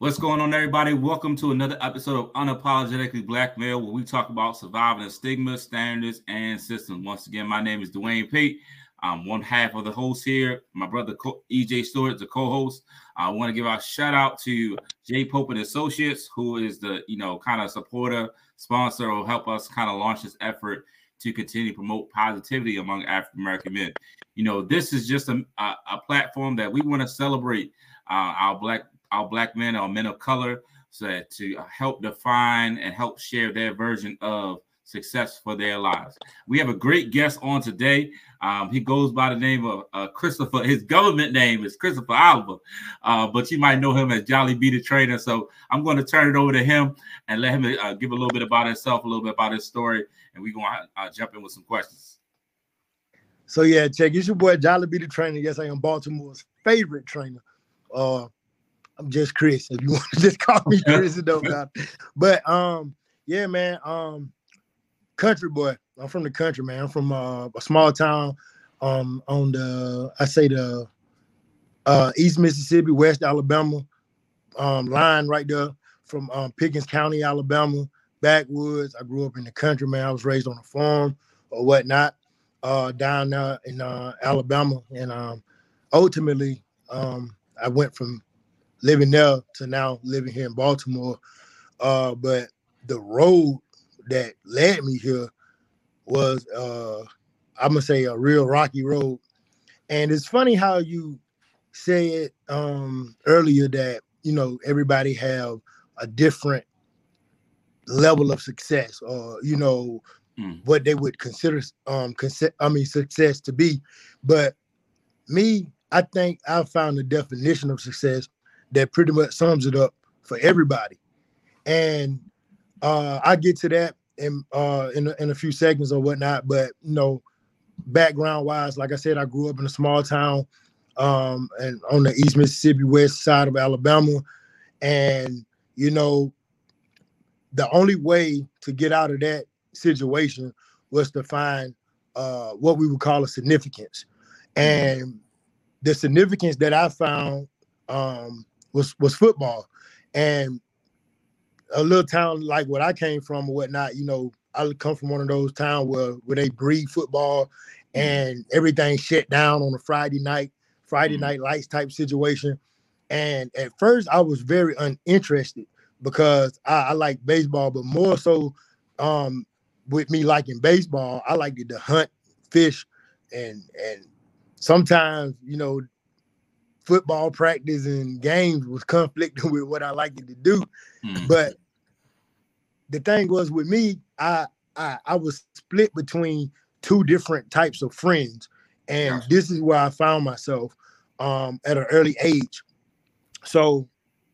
What's going on, everybody? Welcome to another episode of Unapologetically Black Male, where we talk about surviving the stigma, standards, and systems. Once again, my name is Dwayne Pate. I'm one half of the host here. My brother EJ Stewart, the co-host. I want to give a shout out to Jay Pope and Associates, who is the you know kind of supporter, sponsor, or help us kind of launch this effort to continue to promote positivity among African American men. You know, this is just a, a, a platform that we want to celebrate uh, our black our black men, our men of color, so that to help define and help share their version of success for their lives. We have a great guest on today. Um, he goes by the name of uh, Christopher. His government name is Christopher Oliver, uh, but you might know him as Jolly B the Trainer. So I'm going to turn it over to him and let him uh, give a little bit about himself, a little bit about his story, and we're going to uh, jump in with some questions. So yeah, check. It's your boy Jolly B the Trainer. Yes, I am Baltimore's favorite trainer. I'm just Chris. If you want to just call me Chris, it don't matter. But um, yeah, man. Um, country boy. I'm from the country, man. I'm from uh, a small town um on the I say the uh East Mississippi, West Alabama um line right there from um, Pickens County, Alabama, backwoods. I grew up in the country, man. I was raised on a farm or whatnot, uh, down there in uh, Alabama, and um, ultimately, um, I went from living there to now living here in Baltimore. Uh, but the road that led me here was uh, I'm gonna say a real rocky road. And it's funny how you said um, earlier that you know everybody have a different level of success or you know mm. what they would consider um conse- I mean success to be. But me, I think I found the definition of success that pretty much sums it up for everybody. And uh, I get to that in uh, in, a, in a few seconds or whatnot. But you know, background wise, like I said, I grew up in a small town um, and on the East Mississippi west side of Alabama, and you know, the only way to get out of that situation was to find uh, what we would call a significance, and the significance that I found um, was was football, and a little town like what I came from or whatnot. You know, I come from one of those towns where where they breed football, mm-hmm. and everything shut down on a Friday night, Friday mm-hmm. night lights type situation. And at first, I was very uninterested because I, I like baseball, but more so um, with me liking baseball, I liked to hunt, fish, and and sometimes you know football practice and games was conflicting with what I liked to do. Mm. But the thing was with me, I, I I was split between two different types of friends. And this is where I found myself um, at an early age. So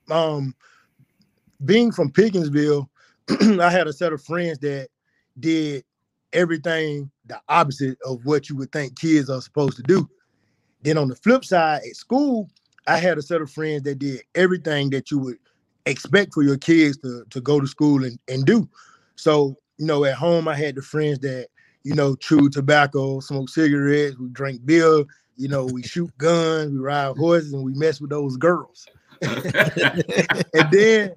um, being from Pickensville, I had a set of friends that did everything the opposite of what you would think kids are supposed to do. Then on the flip side, at school, I had a set of friends that did everything that you would expect for your kids to, to go to school and, and do. So, you know, at home, I had the friends that, you know, chew tobacco, smoke cigarettes, we drink beer, you know, we shoot guns, we ride horses, and we mess with those girls. and then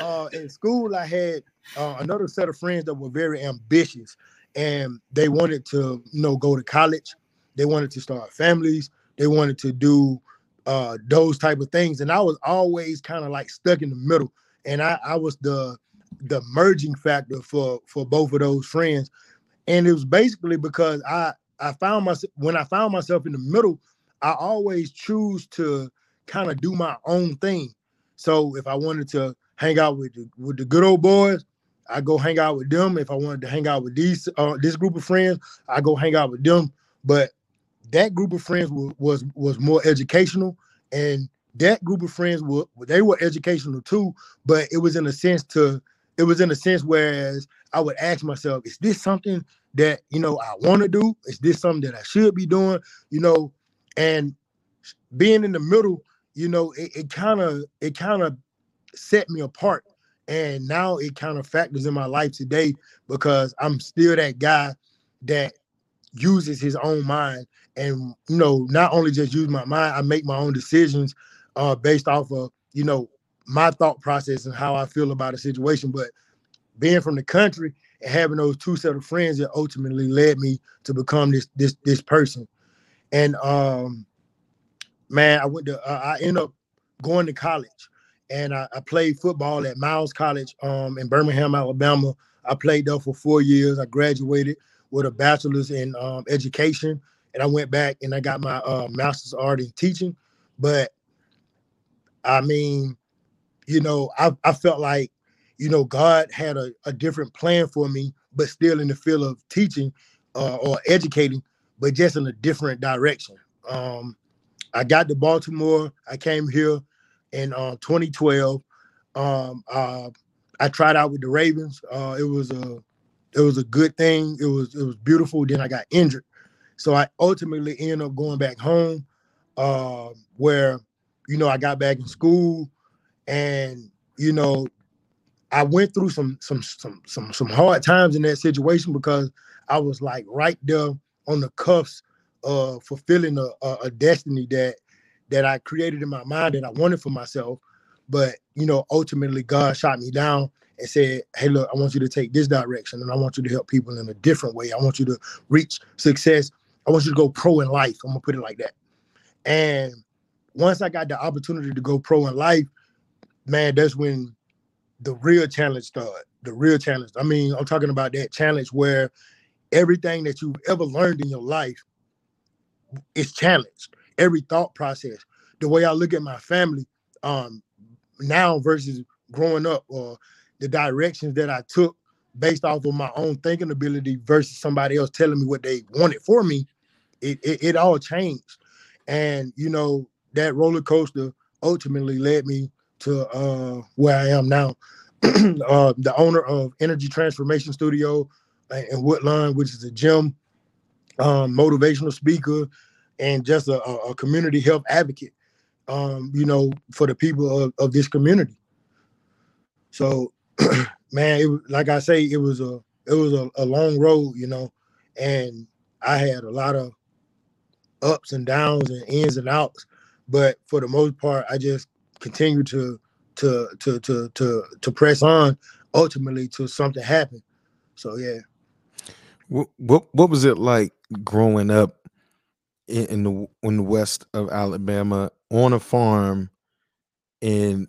uh, in school, I had uh, another set of friends that were very ambitious and they wanted to, you know, go to college. They wanted to start families. They wanted to do uh those type of things. And I was always kind of like stuck in the middle. And I, I was the the merging factor for for both of those friends. And it was basically because I I found myself when I found myself in the middle, I always choose to kind of do my own thing. So if I wanted to hang out with the, with the good old boys, I go hang out with them. If I wanted to hang out with these uh, this group of friends, I go hang out with them. But that group of friends was was, was more educational, and that group of friends were they were educational too, but it was in a sense to it was in a sense whereas I would ask myself, is this something that you know I want to do? Is this something that I should be doing? You know, and being in the middle, you know, it kind of it kind of set me apart. And now it kind of factors in my life today because I'm still that guy that uses his own mind and you know not only just use my mind i make my own decisions uh based off of you know my thought process and how I feel about a situation. But being from the country and having those two set of friends that ultimately led me to become this this this person. And um, man, I went to uh, I ended up going to college, and I, I, played football at Miles College um, in Birmingham, Alabama. I played there for four years. I graduated with a bachelor's in um, education, and I went back and I got my uh, master's art in teaching. But I mean, you know, I, I felt like, you know, God had a, a different plan for me, but still in the field of teaching uh, or educating, but just in a different direction. Um, I got to Baltimore. I came here in uh, 2012. Um, uh, I tried out with the Ravens. Uh, it was a it was a good thing. It was it was beautiful. Then I got injured, so I ultimately ended up going back home, uh, where you know I got back in school and you know I went through some some some some some hard times in that situation because I was like right there on the cuffs of fulfilling a, a, a destiny that that I created in my mind that I wanted for myself. But you know, ultimately God shot me down and said, Hey, look, I want you to take this direction and I want you to help people in a different way. I want you to reach success. I want you to go pro in life. I'm gonna put it like that. And once I got the opportunity to go pro in life, man, that's when the real challenge started. The real challenge. I mean, I'm talking about that challenge where everything that you've ever learned in your life is challenged. Every thought process, the way I look at my family, um, now versus growing up, or the directions that I took based off of my own thinking ability versus somebody else telling me what they wanted for me, it, it, it all changed. And you know, that roller coaster ultimately led me to uh, where I am now. uh, the owner of Energy Transformation Studio in Woodlawn, which is a gym, um, motivational speaker, and just a, a community health advocate. Um, you know, for the people of, of this community. So, man, it, like I say, it was a it was a, a long road, you know, and I had a lot of ups and downs and ins and outs. But for the most part, I just continue to to to to to to press on ultimately to something happen. So yeah. What what what was it like growing up in, in the in the west of Alabama on a farm and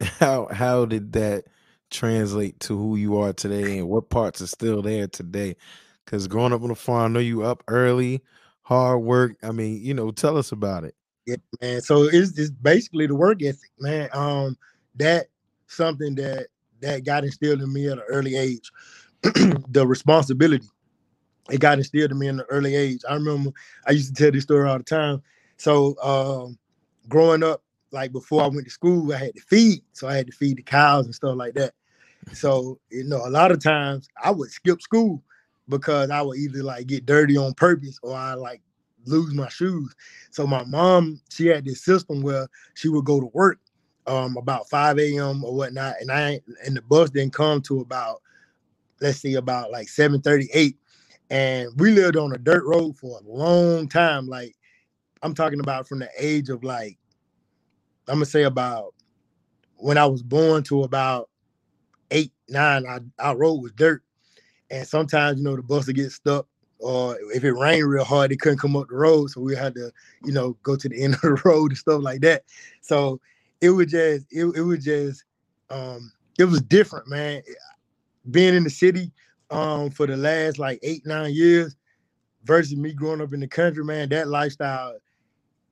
how how did that translate to who you are today and what parts are still there today? Because growing up on a farm, I know you up early, hard work. I mean, you know, tell us about it. Yeah, man. So it's, it's basically the work ethic, man. Um, that something that that got instilled in me at an early age. the responsibility. It got instilled in me in the early age. I remember I used to tell this story all the time. So um, growing up, like before I went to school, I had to feed. So I had to feed the cows and stuff like that. So, you know, a lot of times I would skip school because I would either like get dirty on purpose or I like lose my shoes. So my mom, she had this system where she would go to work um about 5 a.m. or whatnot, and I and the bus didn't come to about let's see about like 738. And we lived on a dirt road for a long time. Like I'm talking about from the age of like, I'm gonna say about when I was born to about eight, nine, I, our road was dirt. And sometimes, you know, the bus would get stuck or if it rained real hard, they couldn't come up the road. So we had to, you know, go to the end of the road and stuff like that. So it was just, it, it was just, um, it was different, man. Being in the city um for the last like eight, nine years versus me growing up in the country, man, that lifestyle,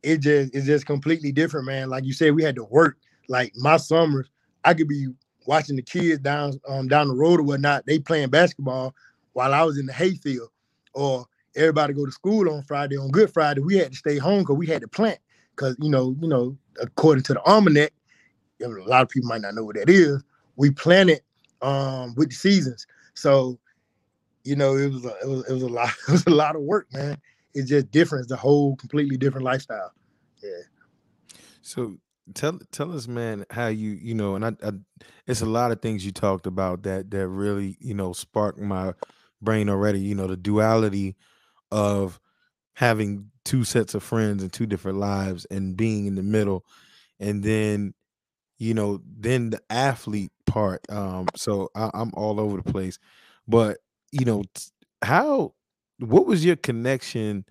it just it's just completely different, man. Like you said, we had to work. Like my summers, I could be watching the kids down um down the road or whatnot, they playing basketball while I was in the hayfield or everybody go to school on Friday. On Good Friday, we had to stay home because we had to plant. Because you know, you know, according to the almanac, a lot of people might not know what that is. We planted um, with the seasons, so you know, it was a, it was it was a lot it was a lot of work, man. It's just different. It's a whole completely different lifestyle. Yeah. So tell tell us, man, how you you know, and I, I it's a lot of things you talked about that that really you know sparked my brain already, you know, the duality of having two sets of friends and two different lives and being in the middle. And then, you know, then the athlete part. Um, so I, I'm all over the place. But you know, how what was your connection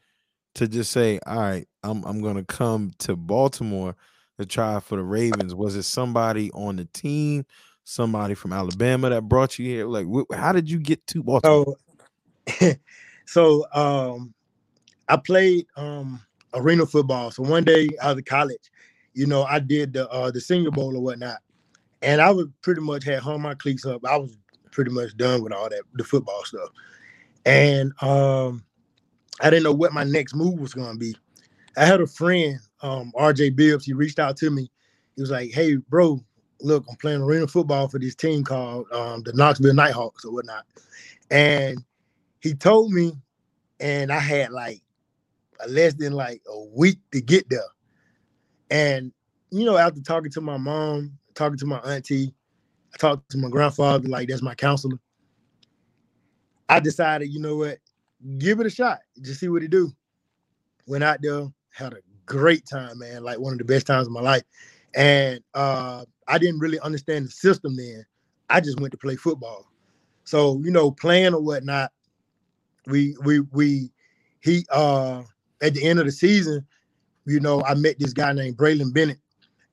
to just say, all right, I'm I'm gonna come to Baltimore to try for the Ravens? Was it somebody on the team, somebody from Alabama that brought you here? Like, wh- how did you get to Baltimore? So, so um, I played um arena football. So one day out of college, you know, I did the uh the Senior Bowl or whatnot, and I would pretty much had hung my cleats up. I was pretty much done with all that the football stuff, and um, I didn't know what my next move was gonna be. I had a friend, um, RJ Bibbs. He reached out to me. He was like, "Hey, bro, look, I'm playing arena football for this team called um, the Knoxville Nighthawks or whatnot," and he told me, and I had like less than like a week to get there. And you know, after talking to my mom, talking to my auntie, I talked to my grandfather, like that's my counselor. I decided, you know what, give it a shot, just see what it do. Went out there, had a great time, man, like one of the best times of my life. And uh, I didn't really understand the system then. I just went to play football. So, you know, playing or whatnot, we we we he uh at the end of the season, you know, I met this guy named Braylon Bennett,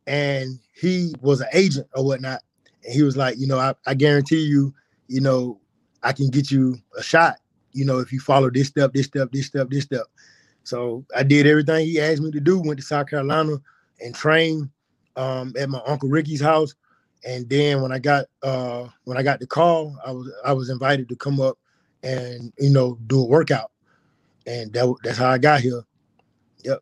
and he was an agent or whatnot. And he was like, you know, I, I guarantee you, you know, I can get you a shot, you know, if you follow this step, this step, this step, this step. So I did everything he asked me to do, went to South Carolina and trained um, at my Uncle Ricky's house. And then when I got uh, when I got the call, I was I was invited to come up and you know do a workout, and that that's how I got here. Yep.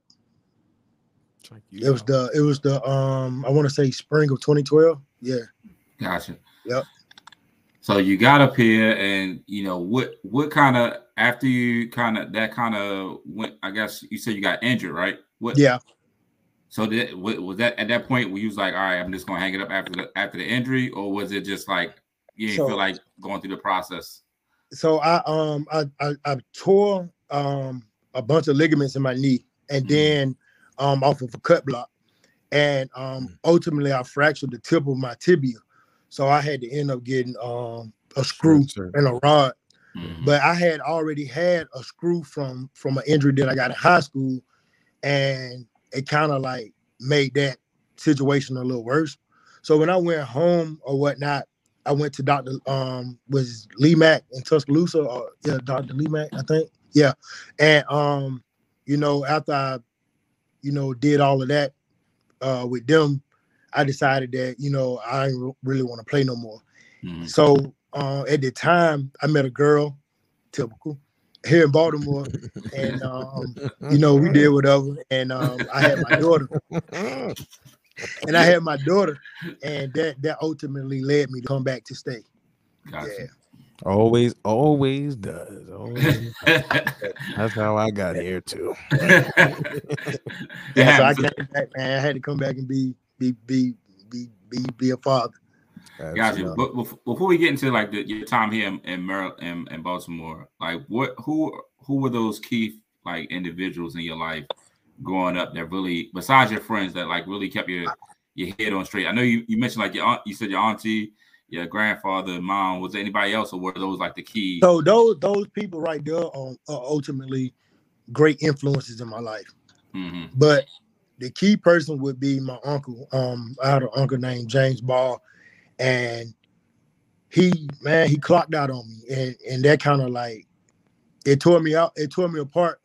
Check It was the it was the um I want to say spring of 2012. Yeah. Gotcha. Yep. So you got up here, and you know what? What kind of after you kind of that kind of went? I guess you said you got injured, right? What? Yeah. So did was that at that point where you was like, all right, I'm just gonna hang it up after the after the injury, or was it just like you didn't So- feel like going through the process? So I um I I, I tore um a bunch of ligaments in my knee and Mhm. then um off of a cut block. And um Mm. ultimately I fractured the tip of my tibia. So I had to end up getting um a screw Sure. and a rod. Mhm. but I had already had a screw from from an injury that I got in high school, and it kind of like made that situation a little worse. So when I went home or whatnot, I went to Doctor um was Lee Mack in Tuscaloosa or yeah Doctor Lee Mack I think yeah, and um you know after I you know did all of that uh with them, I decided that you know I really want to play no more. Mhm. So uh, at the time, I met a girl, typical, here in Baltimore, and um, you know we did whatever. And um, I had my daughter, and I had my daughter, and that that ultimately led me to come back to stay. Gotcha. Yeah, always, always does. Always. That's how I got here too. Yeah. So I came back, man. I had to come back and be be be be be, be a father. Gotcha. Absolutely. But before we get into like the, your time here in in, Maryland, in in Baltimore, like what who who were those key like individuals in your life growing up that really, besides your friends, that like really kept your your head on straight? I know you you mentioned like your aunt, you said your auntie, your grandfather, mom. Was there anybody else, or were those like the key? So those those people right there are, are ultimately great influences in my life. hmm But the key person would be my uncle. Um, I had an uncle named James Ball, and he man he clocked out on me, and and that kind of like it tore me out. It tore me apart,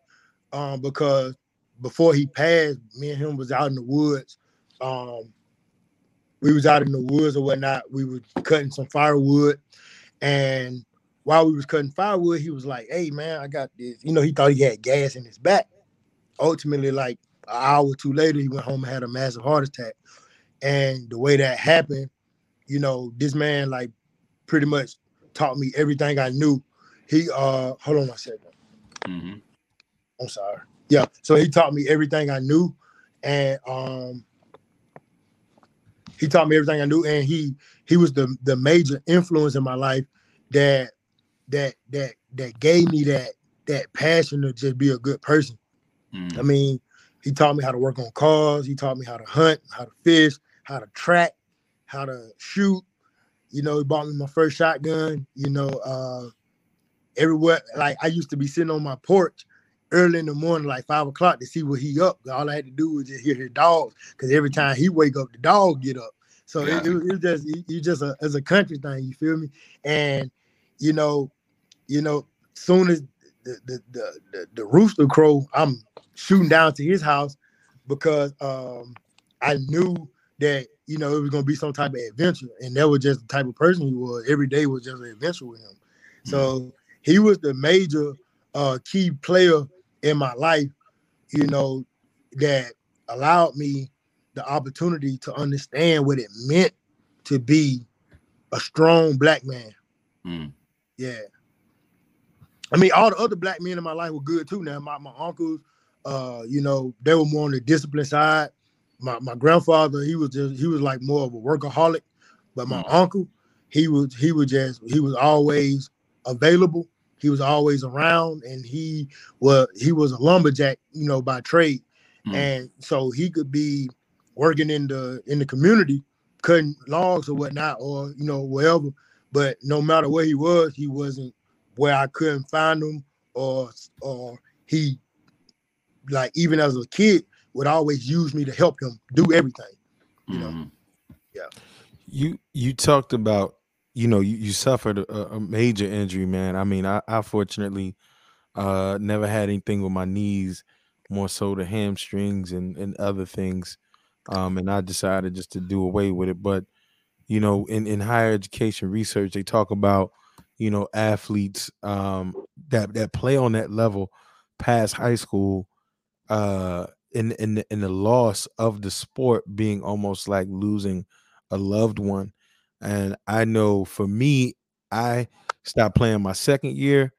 um, because before he passed, me and him was out in the woods. Um, we was out in the woods or whatnot. We were cutting some firewood, and while we was cutting firewood, he was like, "Hey man, I got this." You know, he thought he had gas in his back. Ultimately, like hour or two later, he went home and had a massive heart attack. And the way that happened, you know, this man like pretty much taught me everything I knew. He uh hold on one second. hmm I'm sorry. Yeah. So he taught me everything I knew. And um he taught me everything I knew. And he he was the the major influence in my life that that that that gave me that that passion to just be a good person. hmm I mean, he taught me how to work on cars. He taught me how to hunt, how to fish, how to track. how to shoot. You know, he bought me my first shotgun. You know, uh, everywhere. Like I used to be sitting on my porch early in the morning, like five o'clock, to see what he up. All I had to do was just hear his dogs, because every time he wake up, the dog get up. So yeah. it, it, it, was just you just a as a country thing. You feel me? And you know, you know, soon as the the the, the, the rooster crow, I'm shooting down to his house because um I knew that you know it was gonna be some type of adventure, and that was just the type of person he was. Every day was just an adventure with him. So he was the major uh key player in my life, you know, that allowed me the opportunity to understand what it meant to be a strong black man. Mm. Yeah. I mean, all the other black men in my life were good too. Now, my, my uncles, uh, you know, they were more on the discipline side. My my grandfather, he was just he was like more of a workaholic, but my mm. uncle, he was he was just he was always available. He was always around, and he was he was a lumberjack, you know, by trade, mm. and so he could be working in the in the community, cutting logs or whatnot, or you know wherever. But no matter where he was, he wasn't where I couldn't find him, or or he like even as a kid would always use me to help him do everything. You know, mm-hmm. yeah. You you talked about you know you, you suffered a, a, major injury, man. I mean, I, I fortunately uh never had anything with my knees, more so the hamstrings and and other things um, and I decided just to do away with it. But you know, in in higher education research, they talk about you know athletes um, that that play on that level past high school, uh, in in in the loss of the sport being almost like losing a loved one. And I know for me, I stopped playing my second year,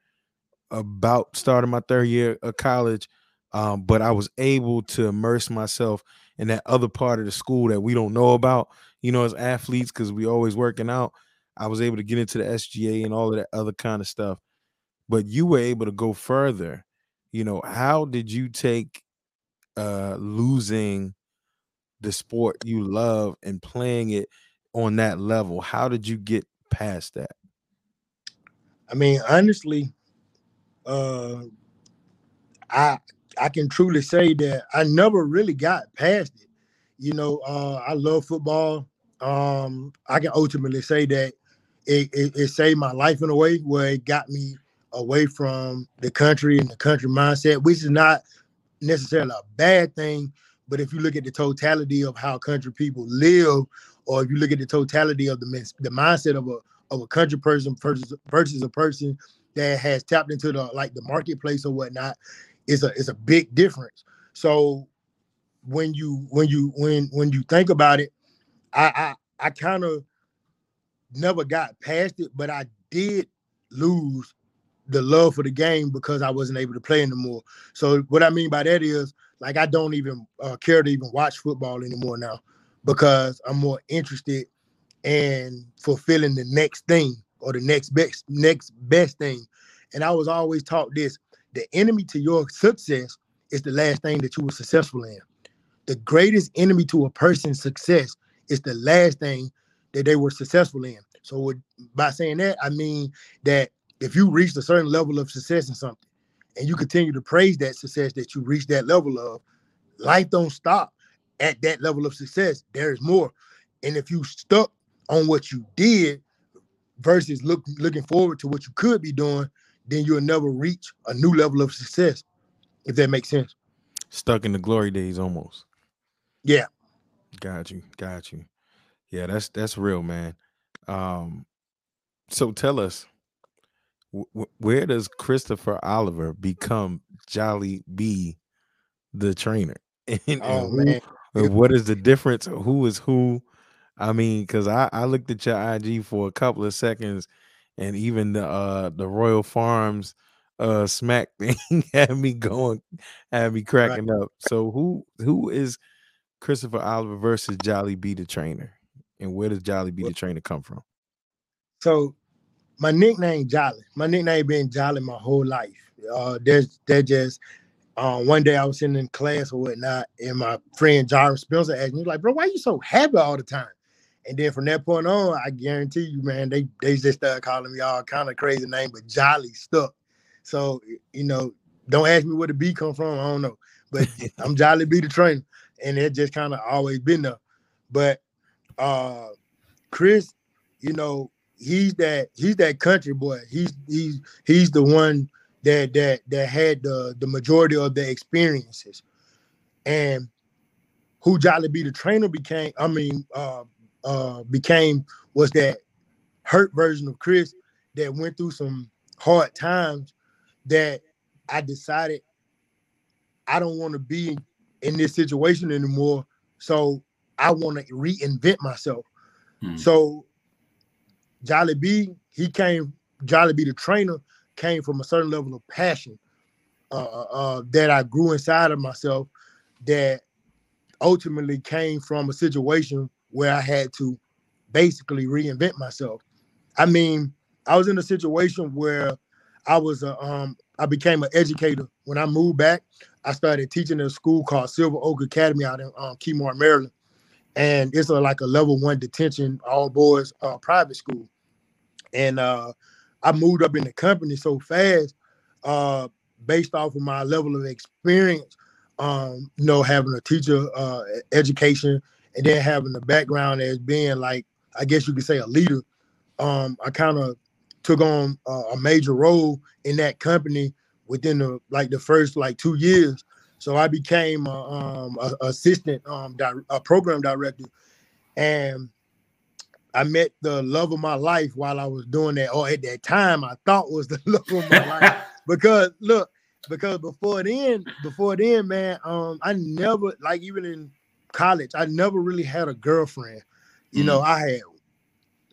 about starting my third year of college. Um, but I was able to immerse myself in that other part of the school that we don't know about, you know, as athletes, because we always working out. I was able to get into the SGA and all of that other kind of stuff. But you were able to go further. You know, how did you take uh losing the sport you love and playing it on that level? How did you get past that? I mean, honestly, uh I I can truly say that I never really got past it. You know, uh, I love football. Um, I can ultimately say that it, it, it, saved my life in a way where it got me away from the country and the country mindset, which is not necessarily a bad thing. But if you look at the totality of how country people live, or if you look at the totality of the the mindset of a of a country person versus versus a person that has tapped into the like the marketplace or whatnot, is a is a big difference. So when you when you when when you think about it, I I, I kind of never got past it, but I did lose the love for the game because I wasn't able to play anymore. So what I mean by that is like I don't even uh, care to even watch football anymore now because I'm more interested in fulfilling the next thing or the next best next best thing. And I was always taught this: the enemy to your success is the last thing that you were successful in. The greatest enemy to a person's success is the last thing that they were successful in. So with, by saying that, I mean that if you reach a certain level of success in something and you continue to praise that success that you reach that level of, life don't stop at that level of success. There is more. And if you stuck on what you did versus look, looking forward to what you could be doing, then you'll never reach a new level of success, if that makes sense. Stuck in the glory days almost. Yeah. Got you. Got you. Yeah, that's that's real, man. Um, so tell us, where does Christopher Oliver become Jolly B, the trainer? And, oh and man, who, what is the difference? Who is who? I mean, because I I looked at your IG for a couple of seconds and even the uh the Royal Farms uh smack thing had me going, had me cracking right. up. So who who is Christopher Oliver versus Jolly B the trainer? And where does Jolly B the trainer come from? So my nickname Jolly. My nickname been Jolly my whole life. Uh there's that just uh, one day I was sitting in class or whatnot, and my friend Jarvis Spencer asked me, like, bro, why you so happy all the time? And then from that point on, I guarantee you, man, they they just started calling me all kind of crazy name, but Jolly stuck. So you know, don't ask me where the B come from. I don't know, but I'm Jolly B the trainer, and it just kind of always been there. But uh Chris, you know, he's that he's that country boy. He's he's he's the one that that that had the the majority of the experiences, and who Jolly B the trainer became. I mean, uh, uh, became was that hurt version of Chris that went through some hard times. That I decided I don't want to be in this situation anymore. So I want to reinvent myself. Hmm. So Jolly B, he came, Jolly B the trainer came from a certain level of passion uh, uh, uh, that I grew inside of myself that ultimately came from a situation where I had to basically reinvent myself. I mean, I was in a situation where I was a, um, I became an educator. When I moved back, I started teaching in a school called Silver Oak Academy out in um, Keymar, Maryland, and it's a, like a level one detention all boys uh, private school and uh, I moved up in the company so fast, uh, based off of my level of experience. Um, you know, having a teacher uh, education and then having the background as being like, I guess you could say a leader. Um, I kind of took on uh, a major role in that company within the like the first like two years. So I became a, um, a, assistant um, di- a program director, and I met the love of my life while I was doing that, or at that time I thought was the love of my life. Because look, because before then, before then, man, um, I never like even in college, I never really had a girlfriend. You mm know, I had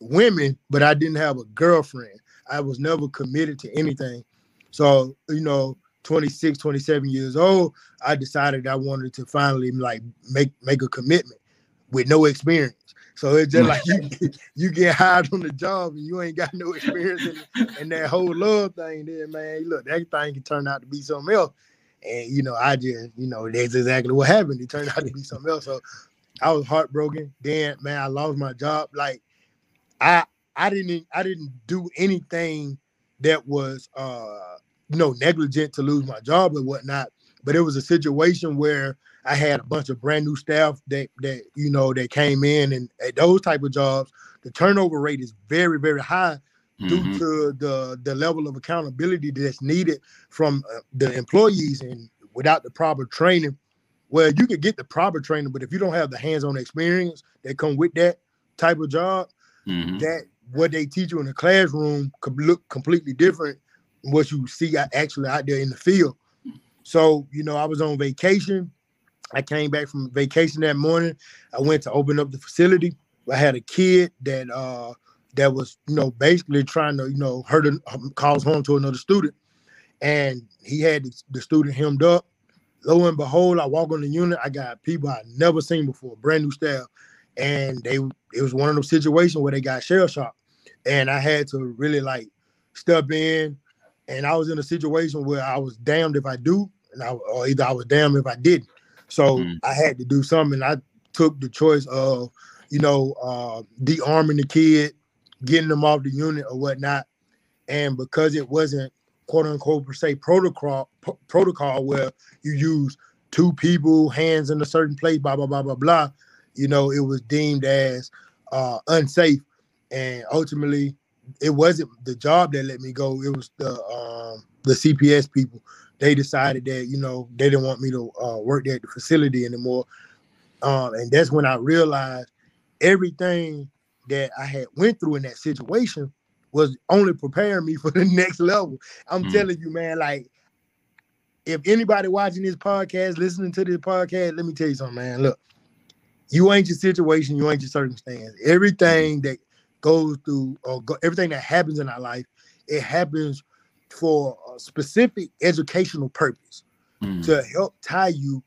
women, but I didn't have a girlfriend. I was never committed to anything. So, you know, 26, 27 years old, I decided I wanted to finally like make make a commitment with no experience. So it's just like you, you get hired on the job and you ain't got no experience in, in that whole love thing. Then man, look, that thing can turn out to be something else. And you know, I just, you know, that's exactly what happened. It turned out to be something else. So I was heartbroken. Then man, I lost my job. Like I I didn't I didn't do anything that was uh you know negligent to lose my job and whatnot. But it was a situation where I had a bunch of brand new staff that that you know that came in and at those type of jobs, the turnover rate is very very high mm-hmm. due to the the level of accountability that's needed from uh, the employees and without the proper training. Well, you could get the proper training, but if you don't have the hands-on experience that come with that type of job, mm-hmm. that what they teach you in the classroom could look completely different than what you see actually out there in the field. So, you know, I was on vacation I came back from vacation that morning. I went to open up the facility. I had a kid that uh that was you know basically trying to you know hurt a, um, cause harm to another student, and he had the, the student hemmed up. Lo and behold, I walk on the unit. I got people I never seen before, brand new staff, and they it was one of those situations where they got shell shocked, and I had to really like step in, and I was in a situation where I was damned if I do, and I or either I was damned if I didn't. So mm-hmm. I had to do something. I took the choice of, you know, uh, de-arming the kid, getting them off the unit or whatnot. And because it wasn't quote unquote per se protocol p- protocol where you use two people, hands in a certain place, blah blah blah blah blah, you know, it was deemed as uh, unsafe. And ultimately, it wasn't the job that let me go. It was the um, the CPS people they decided that you know they didn't want me to uh, work there at the facility anymore, um, and that's when I realized everything that I had went through in that situation was only preparing me for the next level. I'm mm telling you, man, like if anybody watching this podcast, listening to this podcast, let me tell you something, man. Look, you ain't your situation, you ain't your circumstance. Everything that goes through or go, everything that happens in our life, it happens for a specific educational purpose mm. to help tie you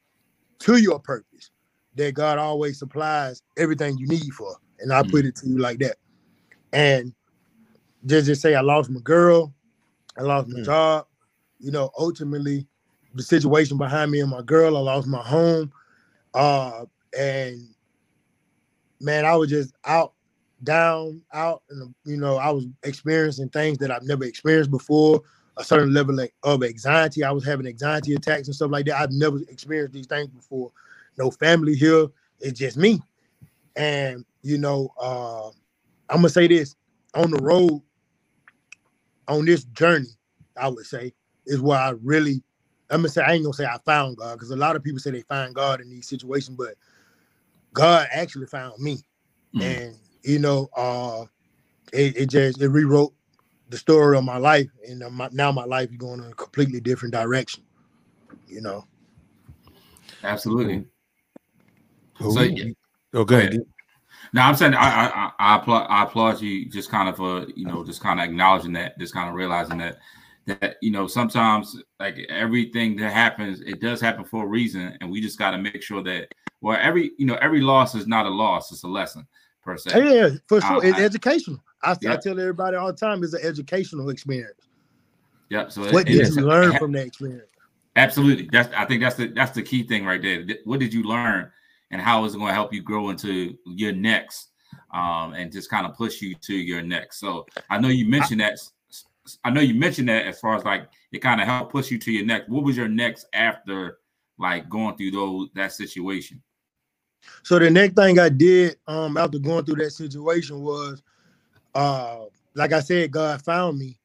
to your purpose that God always supplies everything you need for. And I mm. put it to you like that. And just just say I lost my girl, I lost my mm. job, you know, ultimately the situation behind me and my girl, I lost my home. Uh and man, I was just out, down, out, and you know, I was experiencing things that I've never experienced before. A certain level of anxiety. I was having anxiety attacks and stuff like that. I've never experienced these things before. No family here. It's just me. And you know, uh, I'm gonna say this on the road, on this journey, I would say, is where I really I'm gonna say I ain't gonna say I found God because a lot of people say they find God in these situations, but God actually found me, mm. and you know, uh, it, it, just it rewrote the story of my life, and my, now my life is going in a completely different direction. You know. Absolutely. So, yeah. oh, go ahead. Now I'm saying I I, I applaud I applaud you just kind of for you know just kind of acknowledging that, just kind of realizing that that you know sometimes like everything that happens it does happen for a reason and we just got to make sure that well every you know every loss is not a loss it's a lesson per se. Yeah for sure. Um, it's I, educational. I, I, tell everybody all the time it's an educational experience. Yeah so what it, did you learn from that experience? Absolutely. That's i think that's the that's the key thing right there. What did you learn and how is it going to help you grow into your next um, and just kind of push you to your next? So i know you mentioned that I know you mentioned that as far as like it kind of helped push you to your next. What was your next after like going through those that situation? So the next thing I did um after going through that situation was uh like I said, God found me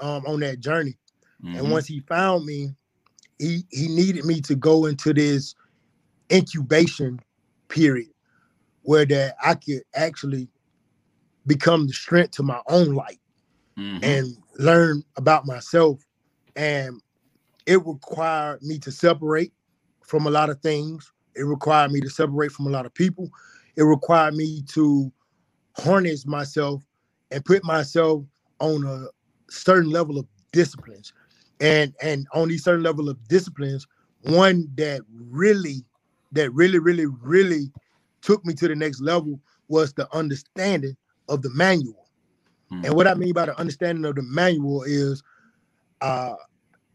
um on that journey. Mm-hmm. And once he found me, he he needed me to go into this incubation period where that I could actually become the strength to my own light mm-hmm. and learn about myself. And it required me to separate from a lot of things. It required me to separate from a lot of people. It required me to harness myself and put myself on a certain level of disciplines. And and on these certain level of disciplines, one that really, that really, really, really took me to the next level was the understanding of the manual. Mm. And what I mean by the understanding of the manual is uh,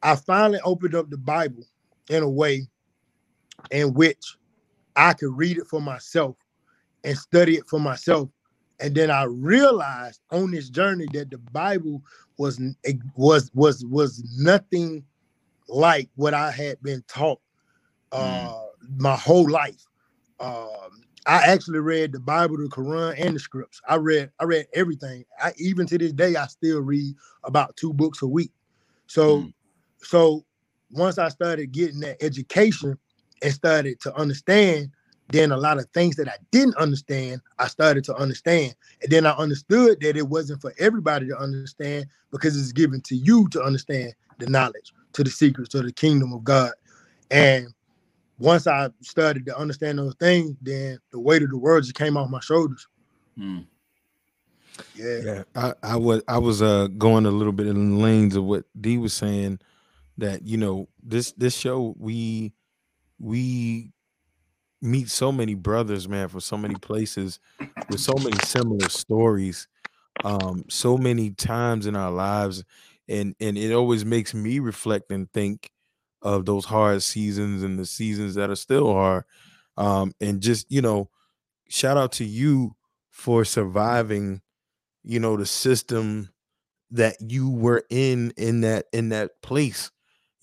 I finally opened up the Bible in a way in which I could read it for myself and study it for myself. And then I realized on this journey that the Bible was was was was nothing like what I had been taught uh, mm. my whole life. Um, I actually read the Bible, the Quran, and the scripts. I read, I read everything. I even to this day, I still read about two books a week. So, mm. so once I started getting that education and started to understand, then a lot of things that I didn't understand, I started to understand. And then I understood that it wasn't for everybody to understand because it's given to you to understand the knowledge, to the secrets, to the kingdom of God. And once I started to understand those things, then the weight of the world just came off my shoulders. Mm. Yeah. Yeah. I, I was I was uh going a little bit in the lanes of what D was saying that you know this this show we we meet so many brothers man from so many places with so many similar stories um so many times in our lives and and it always makes me reflect and think of those hard seasons and the seasons that are still hard. Um, and just, you know, shout out to you for surviving, you know, the system that you were in in that in that place.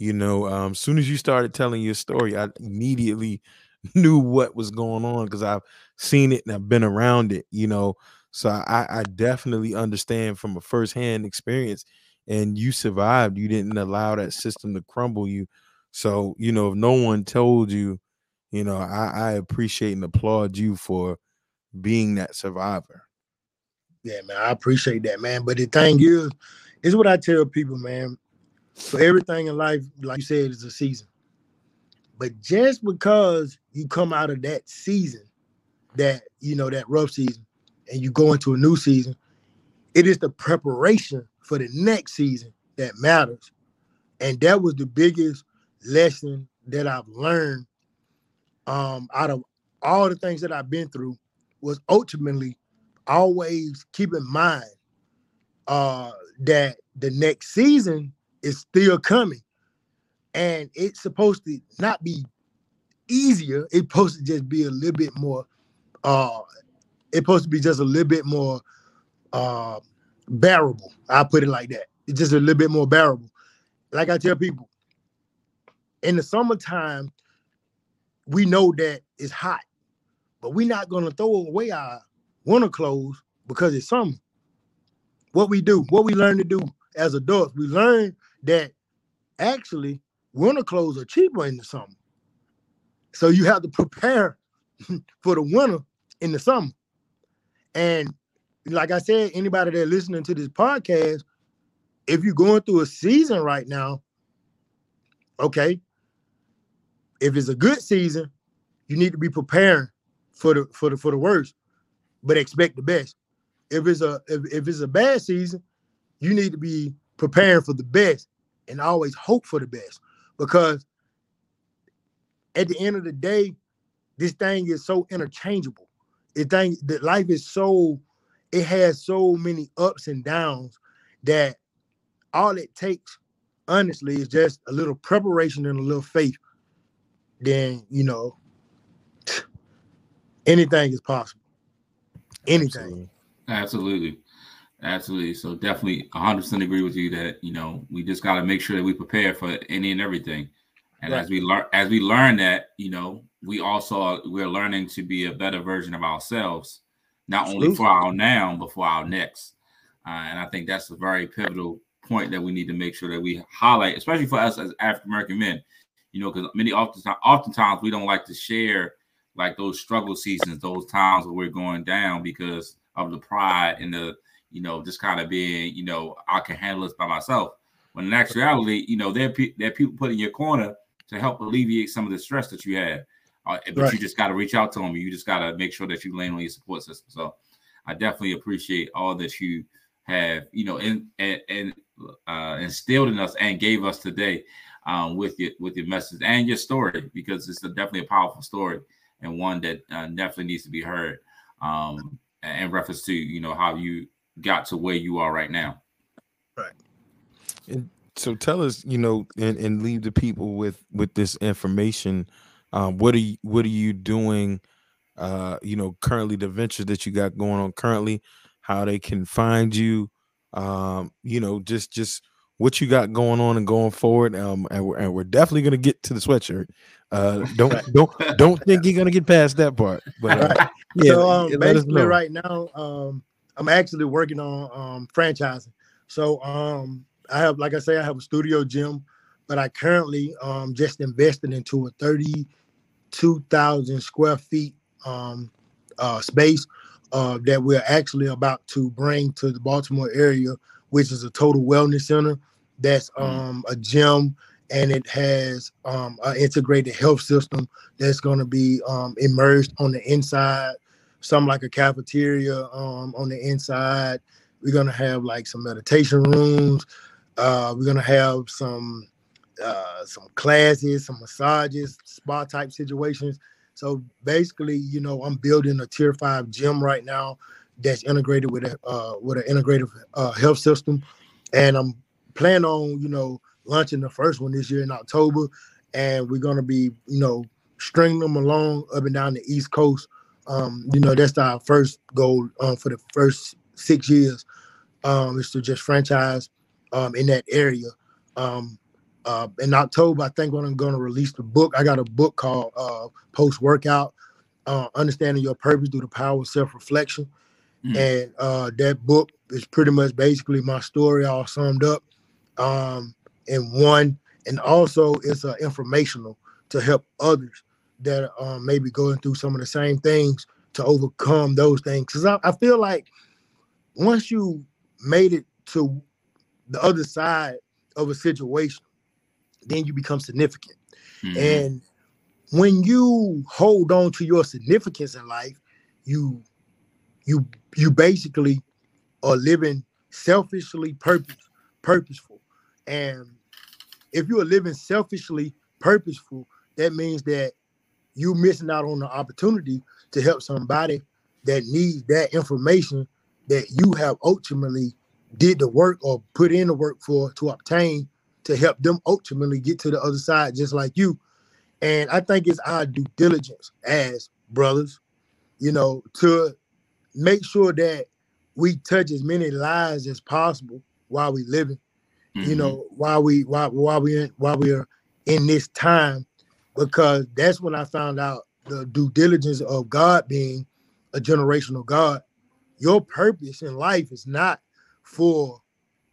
You know, um, as soon as you started telling your story, I immediately knew what was going on because I've seen it and I've been around it, you know. So I, I definitely understand from a firsthand experience. And you survived. You didn't allow that system to crumble you so, you know, if no one told you, you know, I, I appreciate and applaud you for being that survivor. Yeah, man, I appreciate that, man. But the thing is, is what I tell people, man. For everything in life, like you said, is a season. But just because you come out of that season, that you know, that rough season, and you go into a new season, it is the preparation for the next season that matters. And that was the biggest lesson that I've learned um, out of all the things that I've been through was ultimately always keep in mind uh, that the next season is still coming. And it's supposed to not be easier. It's supposed to just be a little bit more uh it's supposed to be just a little bit more uh bearable. I'll put it like that. It's just a little bit more bearable. Like I tell people, in the summertime, we know that it's hot, but we're not gonna throw away our winter clothes because it's summer. What we do, what we learn to do as adults, we learn that actually winter clothes are cheaper in the summer. So you have to prepare for the winter in the summer. And like I said, anybody that listening to this podcast, if you're going through a season right now, okay, if it's a good season, you need to be preparing for the for the for the worst, but expect the best. If it's a if, if it's a bad season, you need to be preparing for the best and always hope for the best because at the end of the day, this thing is so interchangeable. It thing that life is so it has so many ups and downs that all it takes, honestly, is just a little preparation and a little faith. Then you know anything is possible. Anything. Absolutely. Absolutely. So definitely 100% agree with you that, you know, we just got to make sure that we prepare for any and everything. And right. as we learn as we learn that, you know, we also we're learning to be a better version of ourselves, not Absolutely. only for our now, but for our next. Uh, and I think that's a very pivotal point that we need to make sure that we highlight, especially for us as African American men. You know, because many often oftentimes we don't like to share like those struggle seasons, those times where we're going down because of the pride and the you know just kind of being you know I can handle this by myself. When in actuality, you know, there there are people put in your corner to help alleviate some of the stress that you have. Uh, but right. you just got to reach out to them. You just got to make sure that you land on your support system. So I definitely appreciate all that you have, you know, in, and, and uh, instilled in us and gave us today um, with your with your message and your story because it's a, definitely a powerful story and one that uh, definitely needs to be heard um, in reference to you know how you got to where you are right now. Right. And so tell us, you know, and, and leave the people with with this information. Um, what are you what are you doing? Uh, you know, currently the ventures that you got going on currently, how they can find you. Um, you know, just just what you got going on and going forward. Um, and we're, and we're definitely gonna get to the sweatshirt. Uh, don't don't don't think you're gonna get past that part. But uh, yeah, so um, basically, right now, um, I'm actually working on um franchising. So um, I have, like I say, I have a studio gym, but I currently um just invested into a 32,000 square feet um uh space uh that we're actually about to bring to the Baltimore area, which is a total wellness center. That's mm. um a gym and it has um an integrated health system that's going to be um immersed on the inside, some like a cafeteria um on the inside. We're gonna have like some meditation rooms. Uh, we're gonna have some uh, some classes, some massages, spa type situations. So basically, you know, I'm building a tier five gym right now that's integrated with a uh, with an integrated uh, health system, and I'm planning on you know launching the first one this year in October, and we're gonna be you know stringing them along up and down the East Coast. Um, you know, that's our first goal um, for the first six years um, is to just franchise um, in that area. Um, uh, in October, I think when I'm going to release the book, I got a book called uh, Post Workout uh, Understanding Your Purpose Through the Power of Self Reflection. Mm. And uh, that book is pretty much basically my story all summed up um, in one. And also, it's uh, informational to help others that are um, maybe going through some of the same things to overcome those things. Because I, I feel like once you made it to the other side of a situation, then you become significant. Mm-hmm. And when you hold on to your significance in life, you you you basically are living selfishly purpose, purposeful. And if you are living selfishly purposeful, that means that you're missing out on the opportunity to help somebody that needs that information that you have ultimately did the work or put in the work for to obtain to help them ultimately get to the other side just like you. And I think it's our due diligence as brothers, you know, to make sure that we touch as many lives as possible while we living. Mm-hmm. You know, while we while while we while we are in this time, because that's when I found out the due diligence of God being a generational God. Your purpose in life is not for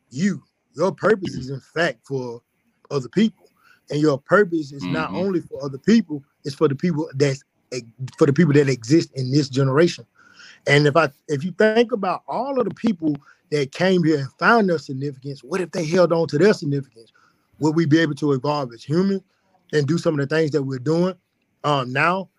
you. Your purpose is in fact for other people. And your purpose is mm-hmm. not only for other people, it's for the people that's for the people that exist in this generation. And if I if you think about all of the people that came here and found their significance, what if they held on to their significance? Would we be able to evolve as humans and do some of the things that we're doing um, now?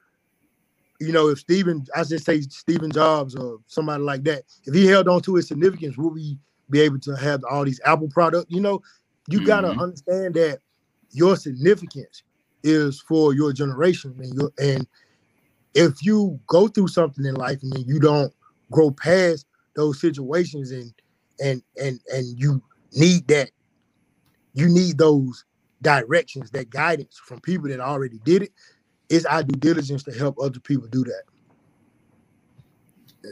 You know, if Stephen, I just say Stephen Jobs or somebody like that, if he held on to his significance, would we be able to have all these Apple products? You know, you mm-hmm. gotta understand that your significance is for your generation and your and if you go through something in life and you don't grow past those situations and and and and you need that you need those directions that guidance from people that already did it. It's our due diligence to help other people do that.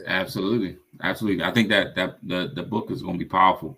Absolutely. Absolutely. I think that that the, the book is going to be powerful.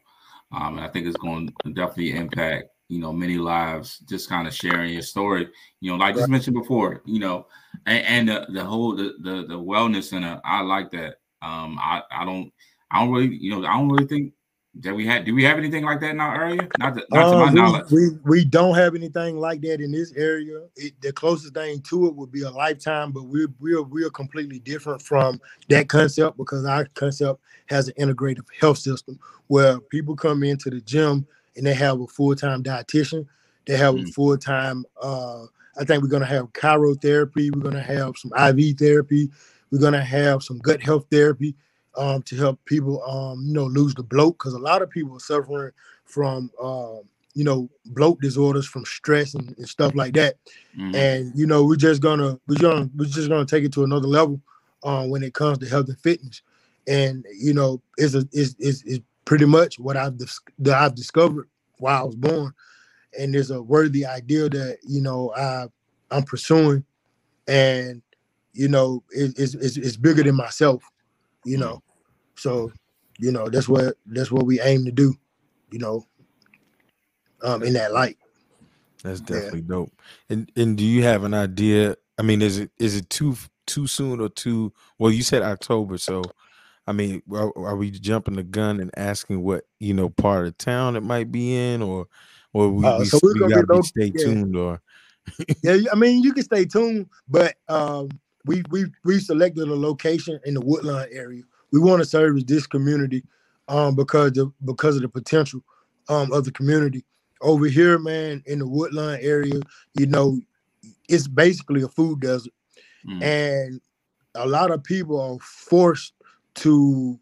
Um, and i think it's going to definitely impact you know many lives just kind of sharing your story. You know like right. just mentioned before you know and, and the, the whole the, the the wellness center i like that. Um i i don't i don't really you know i don't really think that we had do we have anything like that in our area not, to, not to my um, knowledge we, we don't have anything like that in this area it, the closest thing to it would be a lifetime but we're we're we're completely different from that concept because our concept has an integrative health system where people come into the gym and they have a full-time dietitian. They have mm. a full-time. Uh, I think we're gonna have cryotherapy. We're gonna have some IV therapy. We're gonna have some gut health therapy um, to help people, um, you know, lose the bloat because a lot of people are suffering from, uh, you know, bloat disorders from stress and, and stuff like that. Mm. And you know, we're just gonna we're gonna we're just gonna take it to another level uh, when it comes to health and fitness. And you know, it's a it's, it's, it's pretty much what I've that I've discovered while I was born, and there's a worthy idea that you know I I'm pursuing, and you know it, it's, it's it's bigger than myself, you know, so you know that's what that's what we aim to do, you know, um in that light. That's definitely yeah. dope. And and do you have an idea? I mean, is it is it too too soon or too? Well, you said October, so I mean, are, are, we jumping the gun and asking what you know part of town it might be in, or or we, uh, we, so we, we gotta those, stay yeah. tuned, or yeah, I mean, you can stay tuned, but um, we we we selected a location in the Woodlawn area. We want to service this community um, because of because of the potential um, of the community over here, man. In the Woodlawn area, you know, it's basically a food desert, mm. and a lot of people are forced to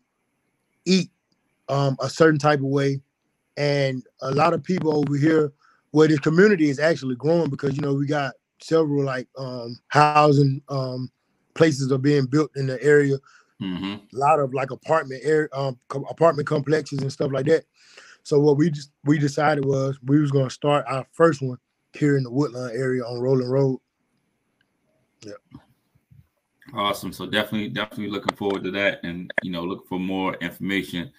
eat um, a certain type of way. And a lot of people over here, where this community is actually growing because you know we got several like um, housing um, places are being built in the area. Mm-hmm. A lot of like apartment air um, co- apartment complexes and stuff like that. So what we just we decided was we was gonna start our first one here in the Woodlawn area on Rolling Road. Yeah. Awesome. So definitely, definitely looking forward to that, and you know, look for more information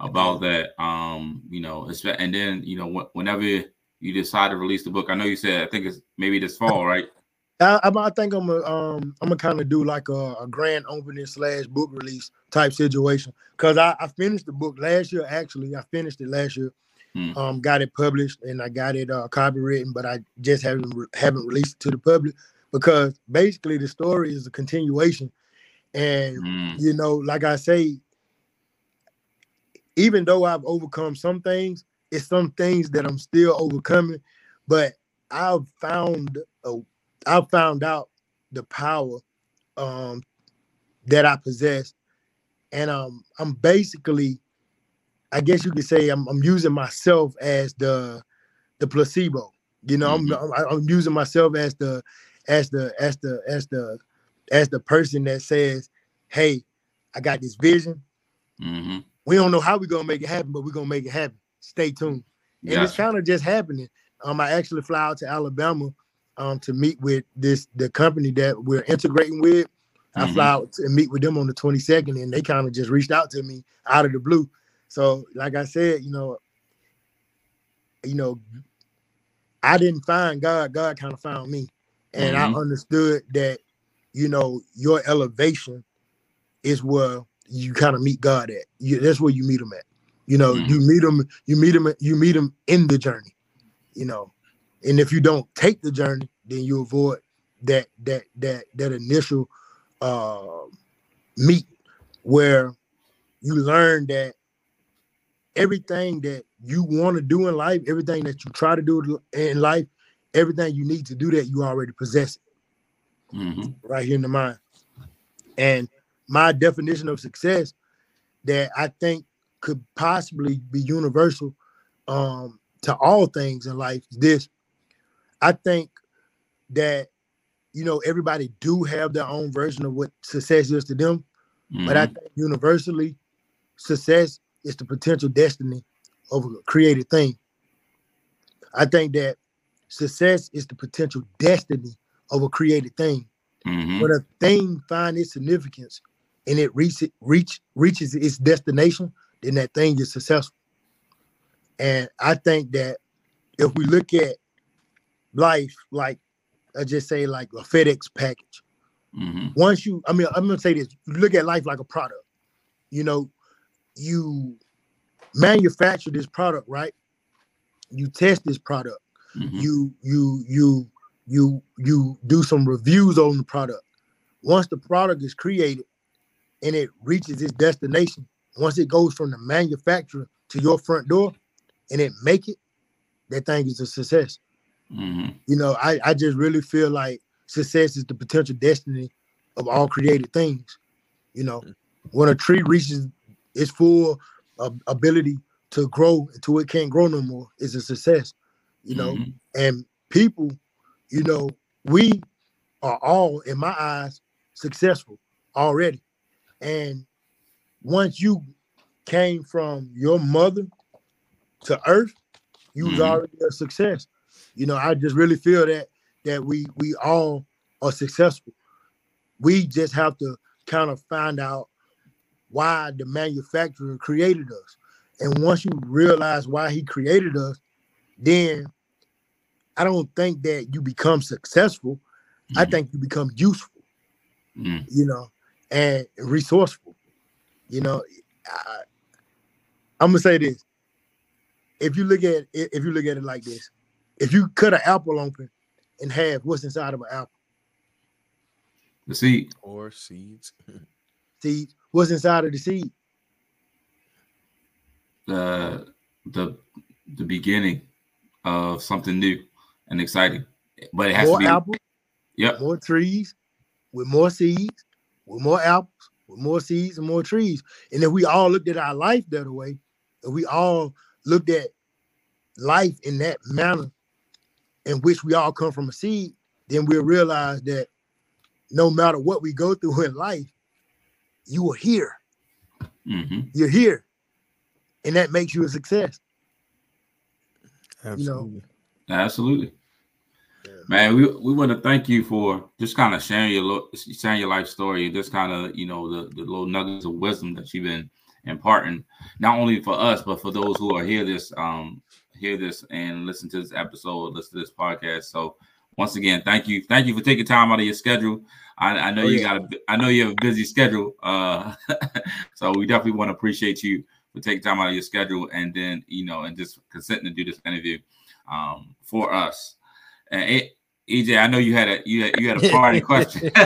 about that. Um, you know, and then you know, whenever you decide to release the book, I know you said I think it's maybe this fall, right? I, I think I'm a, um I'm gonna kind of do like a, a, grand opening slash book release type situation because I, I finished the book last year. Actually, I finished it last year. Hmm. Um, got it published and I got it uh, copywritten, but I just haven't haven't released it to the public because basically the story is a continuation. And mm. you know, like I say, even though I've overcome some things, it's some things that I'm still overcoming. But I've found a, I've found out the power um, that I possess, and um, I'm basically, I guess you could say, I'm, I'm using myself as the the placebo. You know, mm-hmm. I'm, I'm using myself as the as the as the as the as the person that says, "Hey, I got this vision. Mm-hmm. We don't know how we're gonna make it happen, but we're gonna make it happen. Stay tuned." And gotcha. it's kind of just happening. Um, I actually fly out to Alabama um to meet with this the company that we're integrating with I fly out and meet with them on the 22nd, and they kind of just reached out to me out of the blue. So, like I said, you know, you know, I didn't find God, God kind of found me. And Mhm. I understood that, you know, your elevation is where you kind of meet God at. You, that's where you meet him at. You know, Mhm. you meet him, you meet him, you meet him in the journey, you know. And if you don't take the journey, then you avoid that that that that initial uh meet where you learn that everything that you want to do in life, everything that you try to do in life, everything you need to do that you already possess it Mhm. right here in the mind. And my definition of success that I think could possibly be universal um, to all things in life this. I think that you know everybody do have their own version of what success is to them, but I Mhm. think universally, success is the potential destiny of a created thing. I think that success is the potential destiny of a created thing. Mhm. When a thing finds its significance and it reach, reach reaches its destination, then that thing is successful. And I think that if we look at life like I just say like a FedEx package, Mhm. once you, I mean, I'm gonna say this: you look at life like a product. You know, you manufacture this product, right? You test this product. Mhm. You you you you you do some reviews on the product. Once the product is created and it reaches its destination, once it goes from the manufacturer to your front door and it make it, that thing is a success. Mhm. You know, I, I just really feel like success is the potential destiny of all created things. You know, when a tree reaches its full uh, ability to grow until it can't grow no more, it's a success. You know, Mhm. and people, you know, we are all, in my eyes, successful already. And once you came from your mother to earth, you was Mhm. already a success. You know, I just really feel that that we we all are successful. We just have to kind of find out why the manufacturer created us. And once you realize why he created us, then I don't think that you become successful. I Mhm. think you become useful, Mhm. you know, and resourceful. You know, I, I'm gonna say this: if you look at if you look at it like this, if you cut an apple open in half, what's inside of an apple? The seed. Or seeds. Seed. What's inside of the seed? the the the beginning of something new and exciting. But it has More to be. apples, Yep. more trees, with more seeds, with more apples, with more seeds and more trees. And if we all looked at our life that way, if we all looked at life in that manner in which we all come from a seed, then we'll realize that no matter what we go through in life, you are here. hmm You're here. And that makes you a success. Absolutely. Absolutely. Yeah. Man, we, we want to thank you for just kind of sharing your lo- sharing your life story, and just kind of you know the, the little nuggets of wisdom that you've been imparting, not only for us but for those who are here this um hear this and listen to this episode, listen to this podcast. So once again, thank you, thank you for taking time out of your schedule. I, I know Oh, you yeah. got a I know you have a busy schedule, uh, so we definitely want to appreciate you for taking time out of your schedule and then you know and just consenting to do this interview um, for us. And it, EJ, I know you had a you had, you had a party question.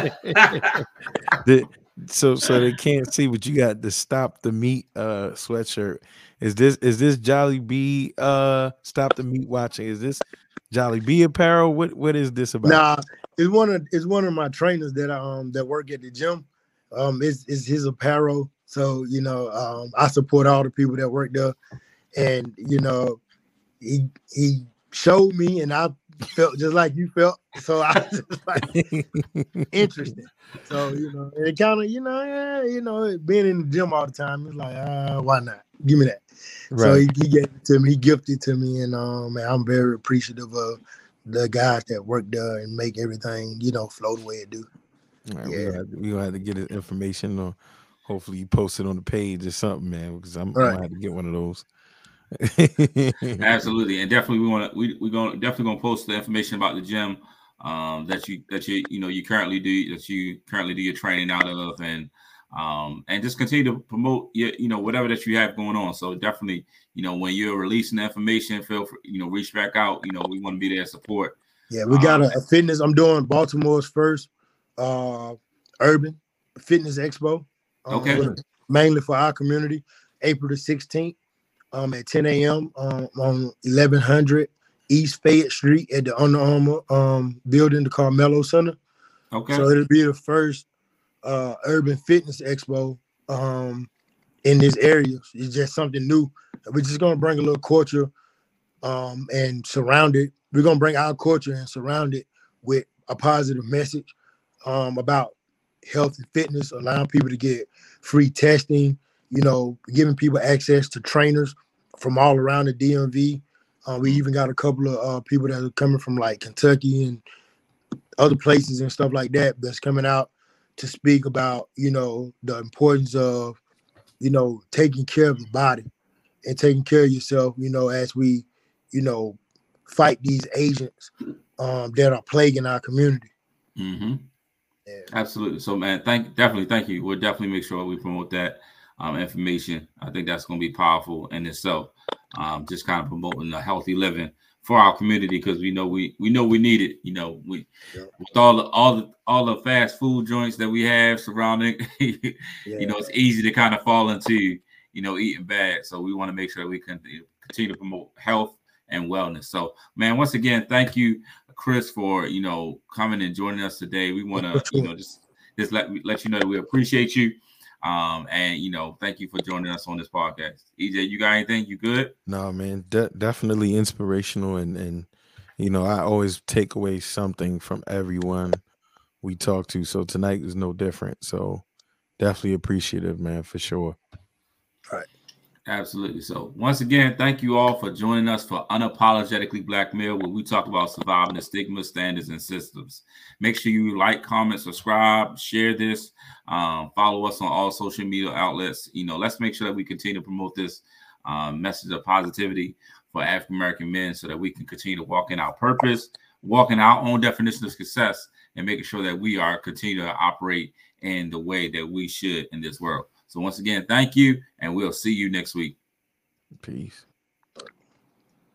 The- so so they can't see, but you got the stop the meat uh sweatshirt. Is this is this Jolly B uh stop the meat watching? Is this Jolly B apparel? What what is this about? Nah, it's one of it's one of my trainers that um that work at the gym. Um, it's, it's his apparel. So you know, um, I support all the people that work there, and you know, he he showed me, and I felt just like you felt. So I was just like interesting. So you know, it kind of you know, yeah, you know, being in the gym all the time, it's like, uh, why not? Give me that. So he, he gave it to me. He gifted to me, and um, man, I'm very appreciative of the guys that work there and make everything you know flow the way it do. All right, yeah. we're, gonna to, we gonna have to get his information or hopefully you post it on the page or something, man, because I'm, right. I'm gonna have to get one of those. Absolutely, and definitely we want to we we're gonna definitely gonna post the information about the gym um, that you that you you know you currently do that you currently do your training out of and um, and just continue to promote your you know whatever that you have going on. So definitely you know when you're releasing the information, feel free, you know reach back out. You know we want to be there support. Yeah, we got um, a, a, fitness. I'm doing Baltimore's first uh, urban fitness expo. Um, okay. Mainly for our community, April the 16th um, at 10 a.m. Um, on 1100 East Fayette Street at the Under Armour um, building, the Carmelo Center. Okay. So it'll be the first uh, urban fitness expo um, in this area. It's just something new. We're just gonna bring a little culture um, and surround it. We're gonna bring our culture and surround it with a positive message um, about health and fitness, allowing people to get free testing, you know, giving people access to trainers from all around the DMV. Uh, we even got a couple of uh, people that are coming from like Kentucky and other places and stuff like that that's coming out to speak about, you know, the importance of, you know, taking care of the body and taking care of yourself, you know, as we, you know, fight these agents um, that are plaguing our community. Mm-hmm. Yeah. Absolutely. So, man, thank definitely thank you. We'll definitely make sure we promote that um, information. I think that's going to be powerful in itself. Um, just kind of promoting a healthy living for our community because we know we we know we need it. You know, we yeah. with all the all the all the fast food joints that we have surrounding, yeah. you know, it's easy to kind of fall into you know eating bad. So we want to make sure we can continue to promote health and wellness. So, man, once again, thank you, Chris, for you know coming and joining us today. We want to you know just just let let you know that we appreciate you. Um, and you know, thank you for joining us on this podcast. EJ, you got anything? You good? No, man, de- definitely inspirational, and and you know, I always take away something from everyone we talk to. So tonight is no different. So definitely appreciative, man, for sure. Absolutely. So, once again, thank you all for joining us for Unapologetically Black Male, where we talk about surviving the stigma, standards, and systems. Make sure you like, comment, subscribe, share this, um, follow us on all social media outlets. You know, let's make sure that we continue to promote this um, message of positivity for African American men so that we can continue to walk in our purpose, walk in our own definition of success, and making sure that we are continue to operate in the way that we should in this world. So once again, thank you, and we'll see you next week. Peace.